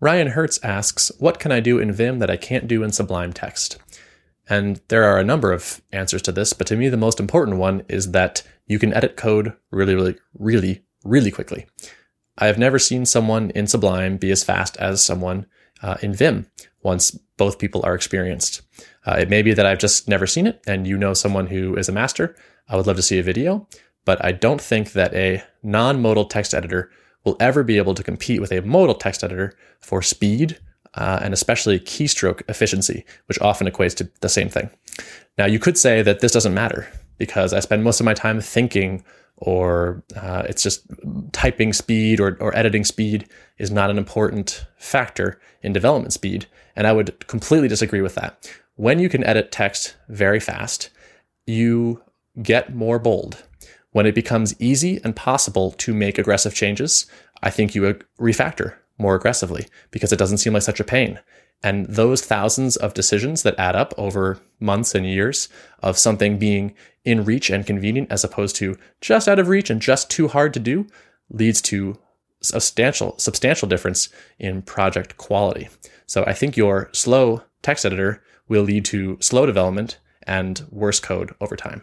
Ryan Hertz asks, What can I do in Vim that I can't do in Sublime Text? And there are a number of answers to this, but to me, the most important one is that you can edit code really, really, really, really quickly. I have never seen someone in Sublime be as fast as someone uh, in Vim once both people are experienced. Uh, it may be that I've just never seen it and you know someone who is a master. I would love to see a video, but I don't think that a non modal text editor will ever be able to compete with a modal text editor for speed uh, and especially keystroke efficiency, which often equates to the same thing. Now, you could say that this doesn't matter because I spend most of my time thinking, or uh, it's just typing speed or, or editing speed is not an important factor in development speed. And I would completely disagree with that. When you can edit text very fast, you get more bold. When it becomes easy and possible to make aggressive changes, I think you refactor more aggressively because it doesn't seem like such a pain. And those thousands of decisions that add up over months and years of something being in reach and convenient as opposed to just out of reach and just too hard to do leads to substantial substantial difference in project quality. So I think your slow text editor will lead to slow development and worse code over time.